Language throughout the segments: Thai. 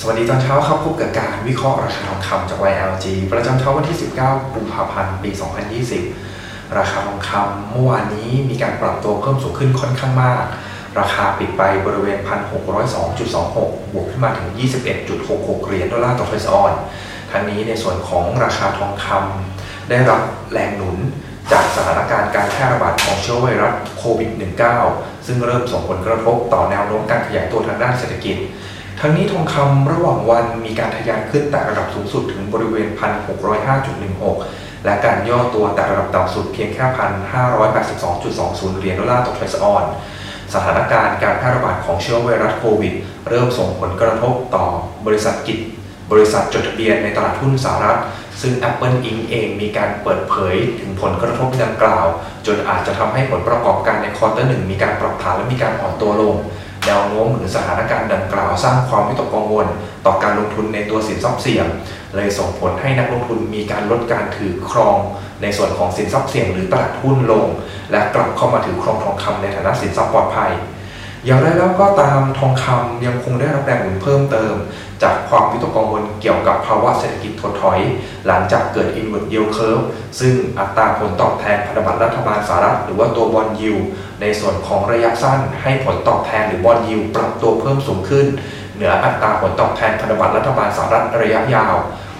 สวัสดีตอนเช้าครับพบกับการวิเคราะห์ราคาทองคำจาก YLG ประจำเช้าวันที่ 19 กุมภาพันธ์ ปี 2020 ราคาทองคำเมื่อวานนี้มีการปรับตัวเพิ่มสูงขึ้นค่อนข้างมาก ราคาปิดไปบริเวณ 1,602.26 บวกขึ้นมาถึง 21.66 เหรียญดอลลาร์ต่อทรัสออนทั้งนี้ในส่วนของราคาทองคำได้รับแรงหนุนจากสถานการณ์การแพร่ระบาดของเชื้อไวรัสโควิด -19 ซึ่งเริ่มส่งผลกระทบต่อแนวโน้มการขยายตัวทางด้านเศรษฐกิจ ทั้งนี้ทองคำระหว่างวันมีการทะยานขึ้นแต่ระดับสูงสุดถึงบริเวณ 1,605.16 และการย่อตัวแต่ระดับต่ำสุดเพียงแค่ 1,582.20 เหรียญดอลลาร์ต่อทรอยออนซ์สถานการณ์การแพร่ระบาดของเชื้อไวรัสโควิด เริ่มส่งผลกระทบต่อบริษัทกิจ บริษัทจดทะเบียนในตลาดหุ้นสหรัฐ ซึ่ง Apple Inc. เองมีการเปิดเผยถึงผลกระทบดังกล่าว จนอาจจะทำให้ผลประกอบการใน quarter หนึ่งมีการปรับฐานและมีการอ่อนตัวลง แนวโน้มหรือสถานการณ์ดังกล่าวสร้างความวิตกกังวล ต่อการลงทุนในตัวสินทรัพย์เสี่ยง เลยส่งผลให้นักลงทุนมีการลดการถือครอง ในส่วนของสินทรัพย์เสี่ยง หรือตลาดหุ้นลง และกลับเข้ามาถือครองทองคำในฐานะสินทรัพย์ปลอดภัย อย่างไรแล้วก็ตามทองคำยังคงได้รับแรงหนุนเพิ่มเติม จากความวิตกกังวลเกี่ยวกับภาวะเศรษฐกิจถดถอย หลังจากเกิด inward yield curve ซึ่งอัตราผลตอบแทนพันธบัตรรัฐบาลสหรัฐหรือว่าตัวบอลยิวในส่วนของระยะสั้นให้ผลตอบแทนหรือบอลยิวปรับตัวเพิ่มสูงขึ้น เหนืออัตราผลตอบแทนพันธบัตรรัฐบาลสหรัฐระยะยาว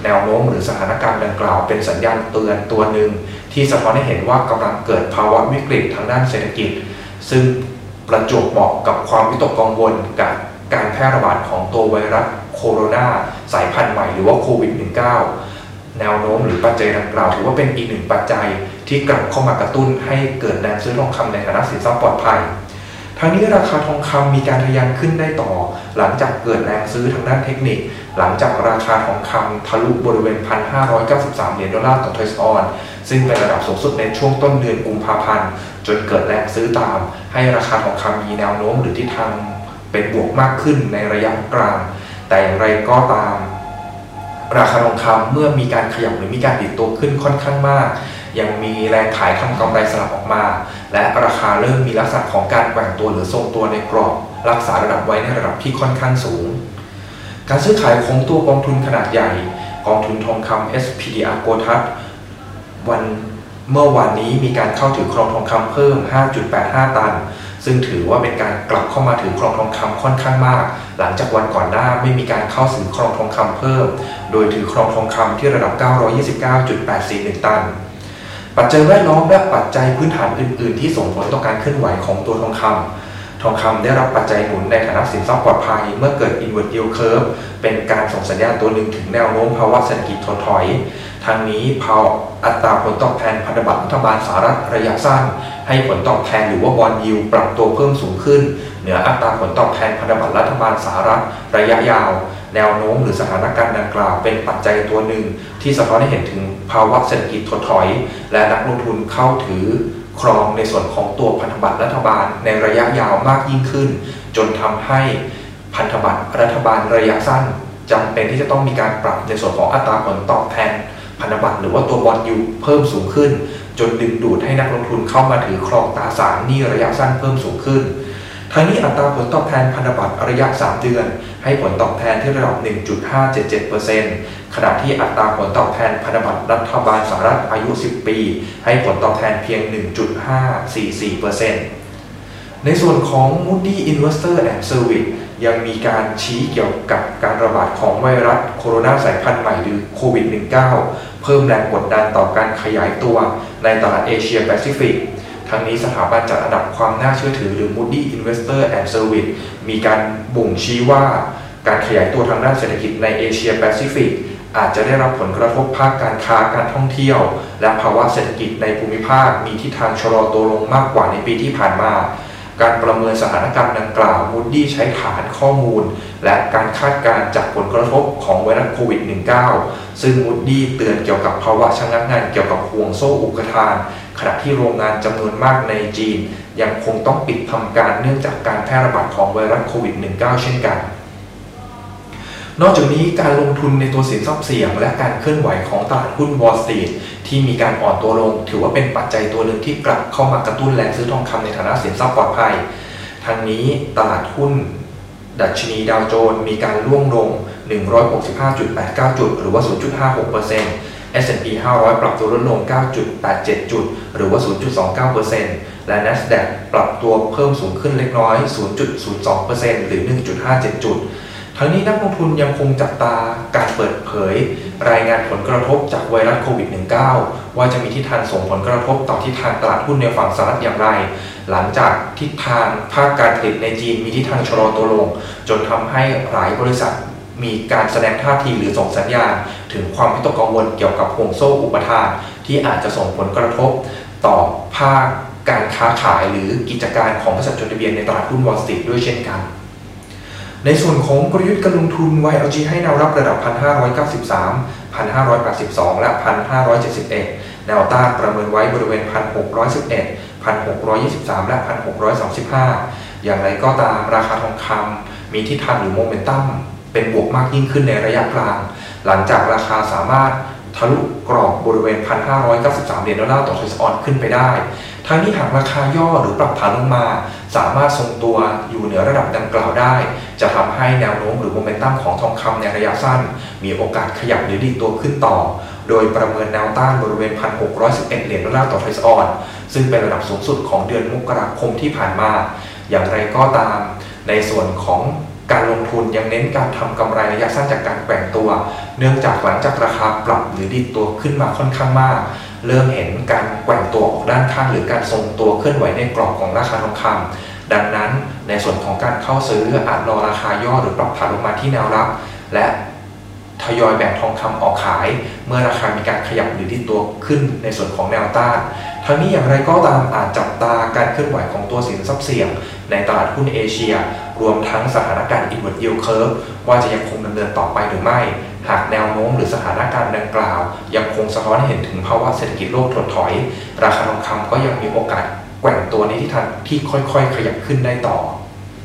แนวโน้มหรือสถานการณ์ดังกล่าวเป็นสัญญาณเตือนตัวหนึ่งที่สะท้อนให้เห็นว่ากำลังเกิดภาวะวิกฤตทางด้านเศรษฐกิจ ซึ่ง ประจวบเหมาะกับความวิตกกังวลกับการแพร่ระบาดของตัวไวรัสโคโรนาสายพันธุ์ใหม่หรือว่าโควิด -19 แนวโน้มหรือปัจจัยดังกล่าวถือว่าเป็นอีกหนึ่งปัจจัยที่กลับเข้ามากระตุ้นให้เกิดแรงซื้อทองคำในฐานะสินทรัพย์ปลอดภัย ทั้งนี้ราคาทองคำมีการทะยานขึ้นได้ต่อ หลังจากเกิดแรงซื้อทางด้านเทคนิค หลังจากราคาทองคำทะลุบริเวณ 1,593 เหรียญดอลลาร์ต่อทรัสออน ซึ่งเป็นระดับสูงสุดในช่วงต้นเดือนกุมภาพันธ์ จนเกิดแรงซื้อตาม ให้ราคาทองคำมีแนวโน้มหรือทิศทางเป็นบวกมากขึ้นในระยะกลาง แต่อย่างไรก็ตาม ราคาทองคำเมื่อมีการขยับหรือมีการดิดตัวขึ้นค่อนข้างมาก ยังมีแรงขายทำกำไรสลับออกมา และราคาเริ่มมีลักษณะของการแกว่งตัวหรือทรงตัวในกรอบ รักษาระดับไว้ในระดับที่ค่อนข้างสูง การซื้อขายของตัวกองทุนขนาดใหญ่ กองทุนทองคำ SPDR โกทัศวันเมื่อวานนี้มีการเข้าถือครองทองคำเพิ่ม 5.85 ตัน ซึ่งถือว่าเป็นการกลับเข้ามาถือครองทองคำค่อนข้างมาก หลังจากวันก่อนหน้าไม่มีการเข้าถือครองทองคำเพิ่ม โดยถือครองทองคำที่ระดับ 929.841 ตัน ปัจจัยแวดล้อมและปัจจัยพื้นฐานอื่น ๆ ที่ส่งผลต่อการเคลื่อนไหวของตัวทองคำ ทองคำได้รับปัจจัยหนุนในฐานะสินทรัพย์ปลอดภัย เมื่อเกิด inward yield curve เป็นการส่งสัญญาณตัวหนึ่งถึงแนวโน้มภาวะเศรษฐกิจถดถอย ทางนี้พาอัตราผลตอบแทนพันธบัตรรัฐบาลสหรัฐระยะสั้น ให้ผลตอบแทนหรือว่าบอลยิวปรับตัวเพิ่มสูงขึ้น เหนืออัตราผลตอบแทนพันธบัตรรัฐบาลสหรัฐระยะยาว แนวโน้มหรือสถานการณ์ดังกล่าวเป็นปัจจัยตัวหนึ่ง ที่สะท้อนให้เห็นถึงภาวะเศรษฐกิจถดถอย และนักลงทุนเข้าถือ ครองในส่วนของตัวพันธบัตรรัฐบาลในระยะยาวมากยิ่งขึ้น จนทำให้พันธบัตรรัฐบาลระยะสั้นจำเป็นที่จะต้องมีการปรับในส่วนของอัตราผลตอบแทน พันธบัตรหรือว่าตัวบอลยูเพิ่มสูงขึ้น จนดึงดูดให้นักลงทุนเข้ามาถือครองตราสารหนี้ระยะสั้นเพิ่มสูงขึ้นทั้งนี้อัตราผลตอบแทนพันธบัตรระยะ 3 เดือน ให้ผลตอบแทนที่ระดับ 1.577%ขณะที่อัตราผลตอบแทนพันธบัตรรัฐบาลสหรัฐอายุ 10 ปี ให้ผลตอบแทนเพียง 1.544%ในส่วนของ Moody Investor and Service ยังมีการชี้เกี่ยวกับการระบาดของไวรัสโคโรนาสายพันธุ์ใหม่หรือโควิด -19 เพิ่มแรงกดดันต่อการขยายตัวในตลาดเอเชียแปซิฟิก ทั้งนี้สถาบันจัดอันดับความน่าเชื่อถือหรือ Moody Investor and Service มีการบ่งชี้ว่า การขยายตัวทางด้านเศรษฐกิจในเอเชียแปซิฟิกอาจจะได้รับผลกระทบภาคการค้าการท่องเที่ยว และภาวะเศรษฐกิจในภูมิภาคมีทิศทางชะลอตัวลงมากกว่าในปีที่ผ่านมา การประเมินสถานการณ์ดังกล่าว Moody ใช้ฐานข้อมูล และการคาดการณ์จากผลกระทบของไวรัสโควิด -19 ซึ่ง Moody เตือนเกี่ยวกับภาวะชะงักงานเกี่ยวกับห่วงโซ่อุปทาน ขณะที่โรงงานจำนวนมากในจีน ยังคงต้องปิดทำการเนื่องจากการแพร่ระบาดของไวรัสโควิด -19 เช่นกัน นอกจากนี้การลงทุนในตัวสินทรัพย์เสี่ยง และการเคลื่อนไหวของตลาดหุ้นวอลสตรีทที่มีการอ่อนตัวลง ถือว่าเป็นปัจจัยตัวหนึ่งที่กลับเข้ามากระตุ้นแรงซื้อทองคำในฐานะสินทรัพย์ปลอดภัยทั้งนี้ตลาดหุ้น ดัชนีดาวโจนส์มีการล่วงลง 165.89 จุด หรือว่า 0.56% S&P 500 ปรับตัวลดลง 9.87 จุด หรือว่า 0.29%และ NASDAQ ปรับตัวเพิ่มสูงขึ้นเล็กน้อย 0.02%หรือ 1.57 จุด ทั้งนี้นักลงทุนยังคงจับตาการเปิดเผย รายงานผลกระทบจากไวรัสโควิด -19 ว่าจะมีทิศทางส่งผลกระทบต่อทิศทางตลาดหุ้นในฝั่งสหรัฐอย่างไร หลังจากทิศทางภาคการผลิตในจีนมีทิศทางชะลอตัวลง จนทำให้หลายบริษัทมีการแสดงท่าทีหรือส่งสัญญาณ ถึงความวิตกกังวลเกี่ยวกับห่วงโซ่อุปทาน ที่อาจจะส่งผลกระทบต่อภาคการค้าขายหรือกิจการของบริษัทจดทะเบียนในตลาดหุ้นวอลสตรีทด้วยเช่นกัน ในส่วนของกลยุทธ์การลงทุน YLG ให้แนวรับระดับ 1,593 1,582 และ 1,571 แนวต้านประเมินไว้บริเวณ 1,611 1,623 และ 1,635อย่างไรก็ตามราคาทองคำมีทิศทางหรือโมเมนตัมเป็นบวกมากยิ่งขึ้นในระยะกลาง หลังจากราคาสามารถทะลุ กรอบบริเวณ 1,593 เหรียญดอลลาร์ต่อทรอยออนซ์ขึ้นไปได้ ทั้งนี้หากราคาย่อหรือปรับฐานลงมา สามารถทรงตัวอยู่เหนือระดับดังกล่าวได้ จะทำให้แนวโน้มหรือโมเมนตัมของทองคำในระยะสั้น มีโอกาสขยับหรือดีตัวขึ้นต่อ โดยประเมินแนวต้านบริเวณ 1,611 เหรียญดอลลาร์ต่อทรัสออน ซึ่งเป็นระดับสูงสุดของเดือนมกราคมที่ผ่านมา อย่างไรก็ตาม ในส่วนของ การลงทุนยังเน้นการทำกำไรระยะสั้นจากการแกว่งตัว เนื่องจากหลังจากราคาปรับหรือดีดตัวขึ้นมาค่อนข้างมาก เริ่มเห็นการแกว่งตัวออกด้านข้าง หรือการทรงตัวเคลื่อนไหวในกรอบของราคาทองคำดังนั้นในส่วนของการเข้าซื้ออาจรอราคาย่อหรือปรับฐานลงมาที่แนวรับ และทยอยแบ่งทองคำออกขาย เมื่อราคามีการขยับหรือดีดตัวขึ้นในส่วนของแนวต้านทั้งนี้อย่างไรก็ตามอาจจับตาการเคลื่อนไหวของตัวสินทรัพย์เสี่ยง ในตลาดหุ้นเอเชีย รวมทั้งสถานการณ์ inward yield curve ว่าจะยังคงดำเนินต่อไปหรือไม่ หากแนวโน้มหรือสถานการณ์ดังกล่าว ยังคงสะท้อนเห็นถึงภาวะเศรษฐกิจโลกถดถอย ราคาทองคำก็ยังมีโอกาสแกว่งตัวในทิศทางที่ค่อยๆ ขยับขึ้นได้ต่อ